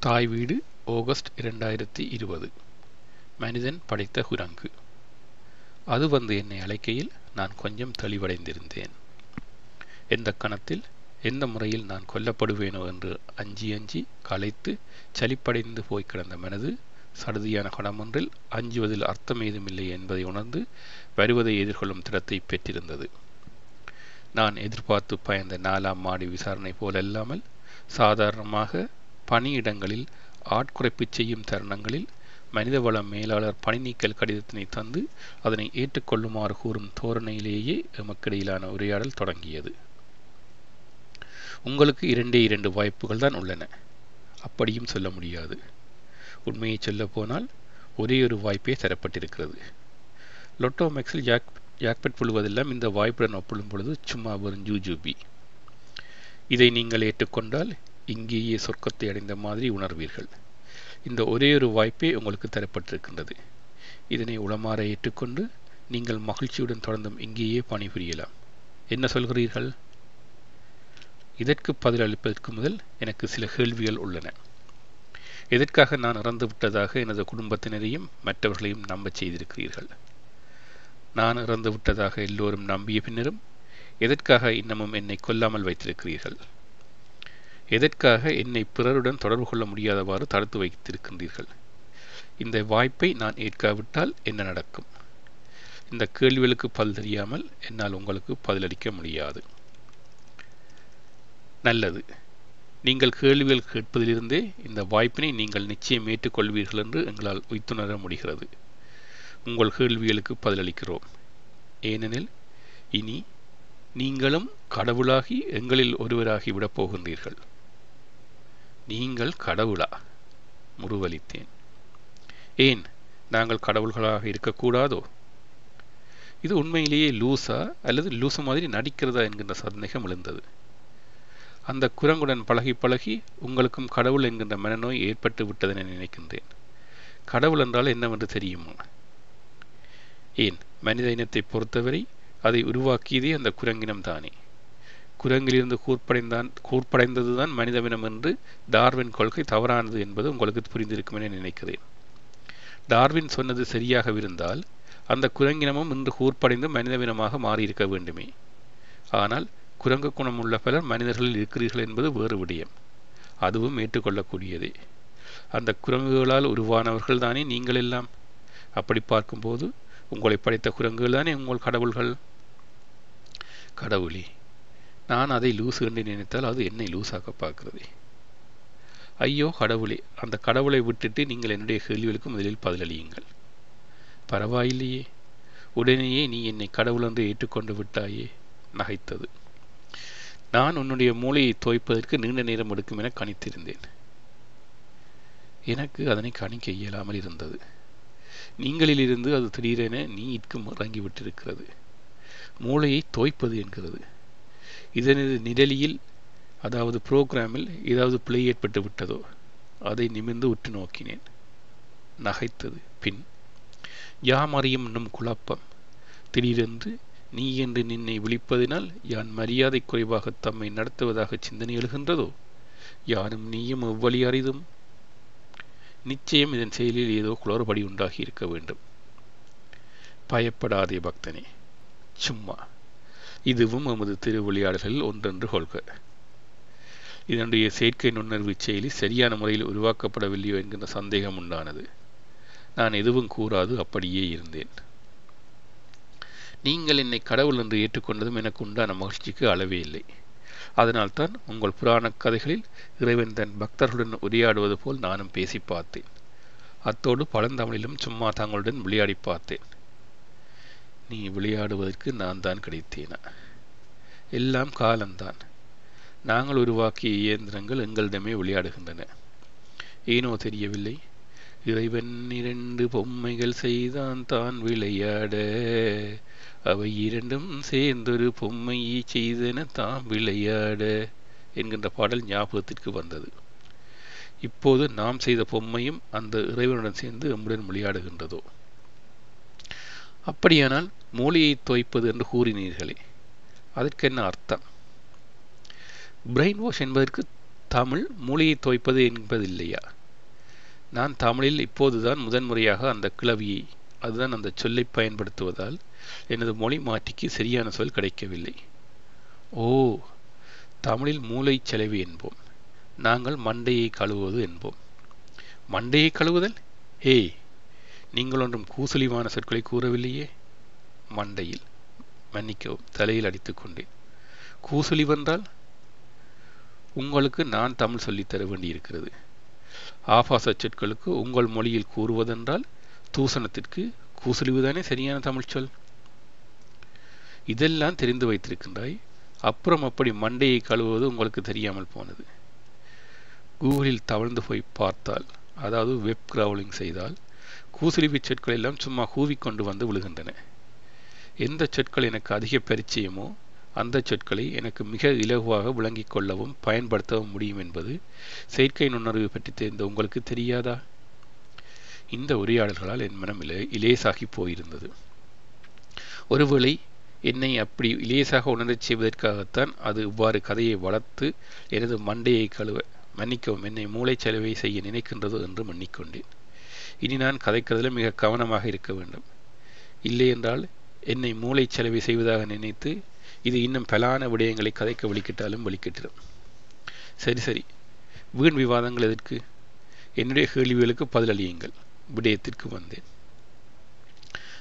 தாய் வீடு ஆகஸ்ட் இரண்டாயிரத்தி இருபது. மனிதன் படைத்த குரங்கு. அது வந்து என்னை அழைக்கையில் நான் கொஞ்சம் தெளிவடைந்திருந்தேன். எந்த கணத்தில் எந்த முறையில் நான் கொல்லப்படுவேனோ என்று அஞ்சி அஞ்சி களைத்து சலிப்படைந்து போய் கிடந்த மனது சடுதியான கணமொன்றில் அஞ்சுவதில் அர்த்தம் ஏதுமில்லை என்பதை உணர்ந்து வருவதை எதிர்கொள்ளும் திடத்தை பெற்றிருந்தது. நான் எதிர்பார்த்து பயந்த நாலாம் மாடி விசாரணை போலல்லாமல் சாதாரணமாக பணியிடங்களில் ஆட்குறைப்பு செய்யும் தருணங்களில் மனிதவள மேலாளர் பணி நீக்கல் கடிதத்தினை தந்து அதனை ஏற்றுக்கொள்ளுமாறு கூறும் தோரணையிலேயே எமக்கிடையிலான உரையாடல் தொடங்கியது. உங்களுக்கு இரண்டே இரண்டு வாய்ப்புகள் தான் உள்ளன. அப்படியும் சொல்ல முடியாது. உண்மையை சொல்ல போனால் ஒரே ஒரு வாய்ப்பே தரப்பட்டிருக்கிறது. லொட்டோ மேக்ஸில் ஜாக் ஜாக்பெட் புழுவதெல்லாம் இந்த வாய்ப்புடன் ஒப்பிடும் பொழுது சும்மா வரும் ஜூஜூபி. இதை நீங்கள் ஏற்றுக்கொண்டால் இங்கேயே சொர்க்கத்தை அடைந்த மாதிரி உணர்வீர்கள். இந்த ஒரே ஒரு வாய்ப்பே உங்களுக்கு தரப்பட்டிருக்கின்றது. இதனை உளமாற ஏற்றுக்கொண்டு நீங்கள் மகிழ்ச்சியுடன் தொடர்ந்தும் இங்கேயே பணிபுரியலாம். என்ன சொல்கிறீர்கள்? இதற்கு பதிலளிப்பதற்கு முதல் எனக்கு சில கேள்விகள் உள்ளன. எதற்காக நான் இறந்து விட்டதாக எனது குடும்பத்தினரையும் மற்றவர்களையும் நம்பச் செய்திருக்கிறீர்கள்? நான் இறந்து விட்டதாக எல்லோரும் நம்பிய பின்னரும் எதற்காக இன்னமும் என்னை கொல்லாமல் வைத்திருக்கிறீர்கள்? எதற்காக என்னை பிறருடன் தொடர்பு கொள்ள முடியாதவாறு தடுத்து வைத்திருக்கின்றீர்கள்? இந்த வாய்ப்பை நான் ஏற்காவிட்டால் என்ன நடக்கும்? இந்த கேள்விகளுக்கு பதில் தெரியாமல் என்னால் உங்களுக்கு பதிலளிக்க முடியாது. நல்லது. நீங்கள் கேள்விகள் கேட்பதிலிருந்தே இந்த வாய்ப்பினை நீங்கள் நிச்சயம் ஏற்றுக்கொள்வீர்கள் என்று எங்களால் உய்த்துணர முடிகிறது. உங்கள் கேள்விகளுக்கு பதிலளிக்கிறோம். ஏனெனில் இனி நீங்களும் கடவுளாகி எங்களில் ஒருவராகி விடப் போகின்றீர்கள். நீங்கள் கடவுளா? முருவலித்தேன் ஏன் நாங்கள் கடவுள்களாக இருக்கக்கூடாதோ? இது உண்மையிலேயே லூசா அல்லது லூசு மாதிரி நடிக்கிறதா என்கின்ற சந்தேகம் எழுந்தது. அந்த குரங்குடன் பழகி பழகி உங்களுக்கும் கடவுள் என்கின்ற மனநோய் ஏற்பட்டு விட்டதென நினைக்கின்றேன். கடவுள் என்றால் என்னவென்று தெரியுமா? ஏன் மனித இனத்தை பொறுத்தவரை அதை உருவாக்கியதே அந்த குரங்கினம் தானே குரங்கிலிருந்து கூர்ப்படைந்தான் கூர்ப்படைந்ததுதான் மனிதவினம் என்று டார்வின் கொள்கை தவறானது என்பது உங்களுக்கு புரிந்திருக்கும் என நினைக்கிறேன். டார்வின் சொன்னது சரியாகவிருந்தால் அந்த குரங்கினமும் இன்று கூர்ப்படைந்து மனிதவினமாக மாறியிருக்க வேண்டுமே. ஆனால் குரங்கு குணம் உள்ள பலர் மனிதர்களில் இருக்கிறீர்கள் என்பது வேறு விடயம். அதுவும் ஏற்றுக்கொள்ளக்கூடியதே. அந்த குரங்குகளால் உருவானவர்கள் தானே நீங்கள் எல்லாம் அப்படி பார்க்கும்போது உங்களை படைத்த குரங்குகள் தானே உங்கள் கடவுள்கள்? கடவுளே நான் அதை லூசு என்று நினைத்தால் அது என்னை லூசாக பார்க்கிறது. ஐயோ கடவுளே அந்த கடவுளை விட்டுட்டு நீங்கள் என்னுடைய கேள்விகளுக்கு முதலில் பதிலளியுங்கள் பரவாயில்லையே. உடனேயே நீ என்னை கடவுள் என்று ஏற்றுக்கொண்டு விட்டாயே. நகைத்தது. நான் உன்னுடைய மூளையை தோய்ப்பதற்கு நீண்ட நேரம் எடுக்கும் என கணித்திருந்தேன். எனக்கு அதனை கணிக்க இயலாமல் இருந்தது. நீங்களிலிருந்து அது திடீரென நீ இட்கும் இறங்கிவிட்டிருக்கிறது. மூளையை தோய்ப்பது என்கிறது. இதனது நிழலியில் அதாவது புரோகிராமில் ஏதாவது பிழை ஏற்பட்டு விட்டதோ அதை நிமிர்ந்து உற்று நோக்கினேன். நகைத்தது. பின் யாம் அறியும் என்னும் குழப்பம். திடீரென்று நீ என்று நின்னை விழிப்பதினால் யான் மரியாதை குறைவாக தம்மை நடத்துவதாக சிந்தனை எழுகின்றதோ? யாரும் நீயும் எவ்வழி அறிதும் நிச்சயம் இதன் செயலில் ஏதோ குளறுபடி உண்டாகி இருக்க வேண்டும். பயப்படாதே பக்தனே. சும்மா. இதுவும் எமது திருவிளையாடல்களில் ஒன்றென்று கொள்க. இதனுடைய செயற்கை நுண்ணறிவு செயலி சரியான முறையில் உருவாக்கப்படவில்லையோ என்கின்ற சந்தேகம் உண்டானது. நான் எதுவும் கூறாது அப்படியே இருந்தேன். நீங்கள் என்னை கடவுள் என்று ஏற்றுக்கொண்டதும் எனக்கு உண்டான மகிழ்ச்சிக்கு அளவே இல்லை. அதனால்தான் உங்கள் புராண கதைகளில் இறைவன் தன் பக்தர்களுடன் உரையாடுவது போல் நானும் பேசி பார்த்தேன். அத்தோடு பழந்தமிழிலும் சும்மா தங்களுடன் விளையாடி பார்த்தேன். நீ விளையாடுவதற்கு நான் தான் கிடைத்தேனா? எல்லாம் காலம்தான். நாங்கள் உருவாக்கிய இயந்திரங்கள் எங்களிடமே விளையாடுகின்றன. ஏனோ தெரியவில்லை. இறைவன் இரண்டு பொம்மைகள் செய்தான் தான் விளையாட. அவை இரண்டும் சேர்ந்தொரு பொம்மையை செய்தன தாம் விளையாட என்கின்ற பாடல் ஞாபகத்திற்கு வந்தது. இப்போது நாம் செய்த பொம்மையும் அந்த இறைவனுடன் சேர்ந்து எம்முடன் விளையாடுகின்றதோ? அப்படியானால் மூளையை தோய்ப்பது என்று கூறினீர்களே. அதற்கு என்ன அர்த்தம்? பிரெயின் வாஷ் என்பதற்கு தமிழ் மூளையை தோய்ப்பது என்பதில்லையா? நான் தமிழில் இப்போதுதான் முதன்முறையாக அந்த கிளவியை அதுதான் அந்த சொல்லை பயன்படுத்துவதால் எனது மொழி மாற்றிக்கு சரியான சொல் கிடைக்கவில்லை. ஓ தமிழில் மூளை செலவு என்போம். நாங்கள் மண்டையை கழுவுவது என்போம். மண்டையை கழுவுதல்? ஏய் நீங்கள் ஒன்றும் கூசலிவான சொற்களை கூறவில்லையே. மண்டையில் மன்னிக்கவும் தலையில் அடித்துக் கொண்டேன். கூசலிவென்றால் உங்களுக்கு நான் தமிழ் சொல்லித்தர வேண்டியிருக்கிறது. ஆபாச சொற்களுக்கு உங்கள் மொழியில் கூறுவதென்றால் தூசணத்திற்கு கூசலிவுதானே சரியான தமிழ் சொல்? இதெல்லாம் தெரிந்து வைத்திருக்கின்றாய் அப்புறம் அப்படி மண்டையை கழுவுவது உங்களுக்கு தெரியாமல் போனது. கூகுளில் தவழ்ந்து போய் பார்த்தால் அதாவது வெப் கிராவலிங் செய்தால் கூசலிவி சொற்கள் எல்லாம் சும்மா கூவிக்கொண்டு வந்து விழுகின்றன. எந்த சொற்கள் எனக்கு அதிக பரிச்சயமோ அந்த சொற்களை எனக்கு மிக இலகுவாக விளங்கிக் கொள்ளவும் பயன்படுத்தவும் முடியும் என்பது செயற்கை நுண்ணறிவு பற்றி தெரிந்த உங்களுக்கு தெரியாதா? இந்த உரையாடல்களால் என் மனம் இலே இலேசாகி போயிருந்தது. ஒருவேளை என்னை அப்படி இலேசாக உணரச் செய்வதற்காகத்தான் அது இவ்வாறு கதையை வளர்த்து எனது மண்டையை கழுவ மன்னிக்கவும் என்னை மூளைச்சலவை செய்ய நினைக்கின்றது என்று மன்னிக்கொண்டேன். இனி நான் கதைக்கிறதில் மிக கவனமாக இருக்க வேண்டும். இல்லை என்றால் என்னை மூளை செலவை செய்வதாக நினைத்து இது இன்னும் பலான விடயங்களை கதைக்க வலிக்கிட்டாலும் வலிக்கிட்டிடும் சரி சரி. வீண் விவாதங்கள் எதற்கு? என்னுடைய கேள்விகளுக்கு பதிலளியுங்கள் விடயத்திற்கு வந்தேன்.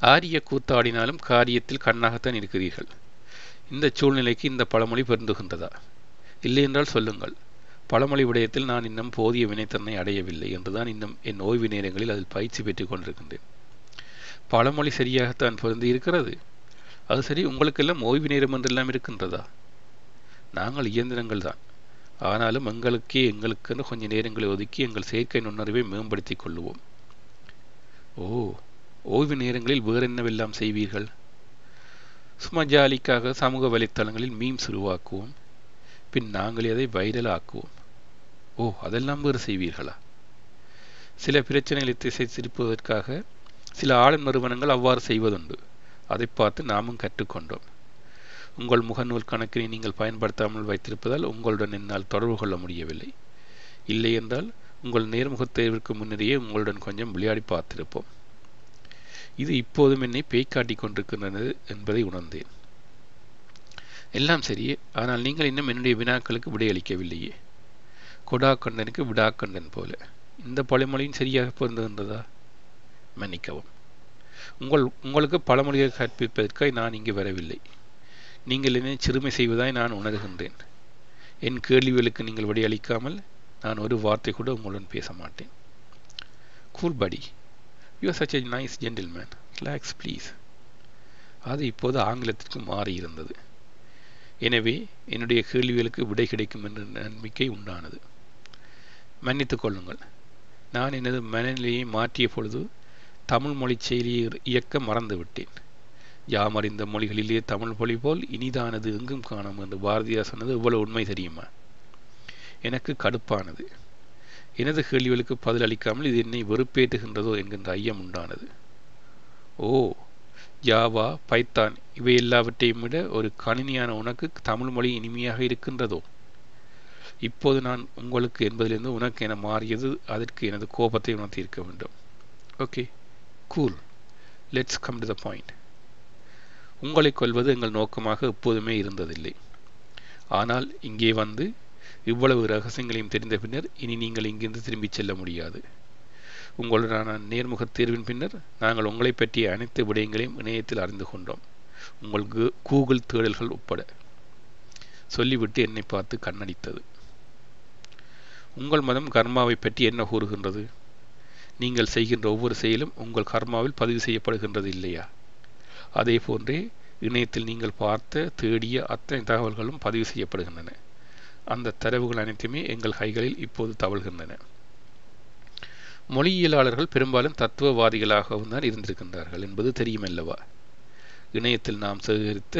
ஆரிய கூத்தாடினாலும் காரியத்தில் கண்ணாகத்தான் இருக்கிறீர்கள். இந்த சூழ்நிலைக்கு இந்த பழமொழி பெருந்துகின்றதா? இல்லை என்றால் சொல்லுங்கள். பழமொழி விடயத்தில் நான் இன்னும் போதிய வினைத்தன்மை அடையவில்லை என்றுதான் இன்னும் என் ஓய்வு நேரங்களில் அதில் பயிற்சி பெற்றுக் கொண்டிருக்கின்றேன். பழமொழி சரியாகத்தான் பொருந்தி இருக்கிறது. அது சரி உங்களுக்கெல்லாம் ஓய்வு நேரம் என்றெல்லாம் இருக்கின்றதா? நாங்கள் இயந்திரங்கள் தான். ஆனாலும் எங்களுக்கே எங்களுக்கென்று கொஞ்ச நேரங்களை ஒதுக்கி எங்கள் செயற்கை நுண்ணறிவை மேம்படுத்திக் கொள்ளுவோம். ஓ ஓய்வு நேரங்களில் வேறு என்னவெல்லாம் செய்வீர்கள்? சும்மா ஜாலிக்காக சமூக வலைத்தளங்களில் மீம்ஸ் உருவாக்குவோம். பின் நாங்களே அதை வைரல் ஆக்குவோம். ஓ அதெல்லாம் வேறு செய்வீர்களா? சில பிரச்சனைகளை திசை திருப்புவதற்காக சில ஆளும் நிறுவனங்கள் அவ்வாறு செய்வதுண்டு. அதை பார்த்து நாமும் கற்றுக்கொண்டோம். உங்கள் முகநூல் கணக்கினை நீங்கள் பயன்படுத்தாமல் வைத்திருப்பதால் உங்களுடன் என்னால் தொடர்பு கொள்ள முடியவில்லை. இல்லை என்றால் உங்கள் நேர்முகத் தேர்விற்கு முன்னரே உங்களுடன் கொஞ்சம் விளையாடி பார்த்திருப்போம். இது இப்போதும் என்னை பேய்க்காட்டி கொண்டிருக்கின்றது என்பதை உணர்ந்தேன். எல்லாம் சரியே ஆனால் நீங்கள் இன்னும் என்னுடைய வினாக்களுக்கு விடையளிக்கவில்லையே. கொடா கண்டனுக்கு விடா கண்டன் போல. இந்த பழமொழியும் சரியாக பொருந்துகின்றதா? மன்னிக்கவும். உங்கள் உங்களுக்கு பழமொழியை கற்பிப்பதற்காக நான் இங்கு வரவில்லை. நீங்கள் என்னை சிறுமை செய்வதாய் நான் உணர்கின்றேன். என் கேள்விகளுக்கு நீங்கள் விடையளிக்காமல் நான் ஒரு வார்த்தை கூட உங்களுடன் பேச மாட்டேன். Cool buddy you such a nice gentleman relax please அது இப்போது ஆங்கிலத்திற்கு மாறியிருந்தது. எனவே என்னுடைய கேள்விகளுக்கு விடை கிடைக்கும் என்ற நம்பிக்கை உண்டானது. மன்னித்துக் கொள்ளுங்கள். நான் எனது மனநிலையை மாற்றிய பொழுது தமிழ் மொழி செயலியை இயக்க மறந்துவிட்டேன். யாமறிந்த மொழிகளிலே தமிழ் மொழி போல் இனிதானது எங்கும் காணும் என்று பாரதியார் சொன்னது இவ்வளவு உண்மை தெரியுமா? எனக்கு கடுப்பானது. எனது கேள்விகளுக்கு பதில் அளிக்காமல் இது என்னை வெறுப்பேற்றுகின்றதோ என்கின்ற ஐயம் உண்டானது. ஓ ஜாவா பைத்தான் இவை எல்லாவற்றையும் விட ஒரு கணினியான உனக்கு தமிழ் மொழி இனிமையாக இருக்கின்றதோ? இப்போது நான் உங்களுக்கு என்பதிலிருந்து உனக்கு என மாறியது அதற்கு எனது கோபத்தை உணர்த்தியிருக்க வேண்டும். Okay. Cool let's come to the point உங்களை கொல்வது எங்கள் நோக்கமாக எப்போதுமே இருந்ததில்லை. ஆனால் இங்கே வந்து இவ்வளவு ரகசியங்களையும் தெரிந்த பின்னர் இனி நீங்கள் இங்கிருந்து திரும்பிச் செல்ல முடியாது. உங்களுடனான நேர்முக தேர்வின் பின்னர் நாங்கள் உங்களை பற்றிய அனைத்து விடயங்களையும் இணையத்தில் அறிந்து கொண்டோம். உங்கள் கூகுள் தேடல்கள் உட்பட. சொல்லிவிட்டு என்னை பார்த்து கண்ணடித்தது. உங்கள் மதம் கர்மாவை பற்றி என்ன கூறுகின்றது? நீங்கள் செய்கின்ற ஒவ்வொரு செயலும் உங்கள் கர்மாவில் பதிவு செய்யப்படுகின்றது இல்லையா அதே போன்றே இணையத்தில் நீங்கள் பார்த்த தேடிய அத்தனை தகவல்களும் பதிவு செய்யப்படுகின்றன. அந்த தரவுகள் அனைத்துமே எங்கள் கைகளில் இப்போது தவழ்கின்றன. மொழியியலாளர்கள் பெரும்பாலும் தத்துவவாதிகளாகவும் தான் இருந்திருக்கின்றார்கள் என்பது தெரியுமல்லவா? இணையத்தில் நாம் சேகரித்த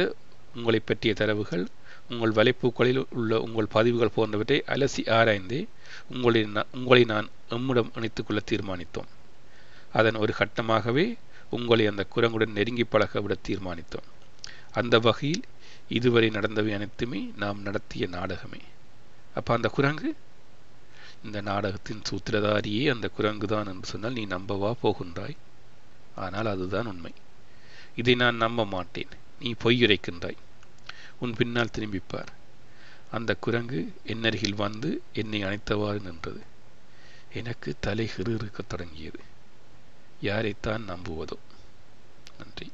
உங்களை பற்றிய தரவுகள் உங்கள் வலைப்பூக்களில் உள்ள உங்கள் பதிவுகள் போன்றவற்றை அலசி ஆராய்ந்து உங்களை உங்களை நான் எம்முடன் இணைத்துக் கொள்ள தீர்மானித்தோம். அதன் ஒரு கட்டமாகவே உங்களை அந்த குரங்குடன் நெருங்கி பழக விட தீர்மானித்தோம். அந்த வகையில் இதுவரை நடந்தவை அனைத்துமே நாம் நடத்திய நாடகமே. அப்போ அந்த குரங்கு? இந்த நாடகத்தின் சூத்திரதாரியே அந்த குரங்கு தான் என்று சொன்னால் நீ நம்பவா போகின்றாய்? ஆனால் அதுதான் உண்மை. இதை நான் நம்ப மாட்டேன். நீ பொய்யுரைக்கின்றாய். உன் பின்னால் திரும்பிப்பார். அந்த குரங்கு என்னருகில் வந்து என்னை அணைத்தவாறு நின்றது. எனக்கு தலை இருக்கத் தொடங்கியது. யாரைத்தான் நம்புவதோ? நன்றி.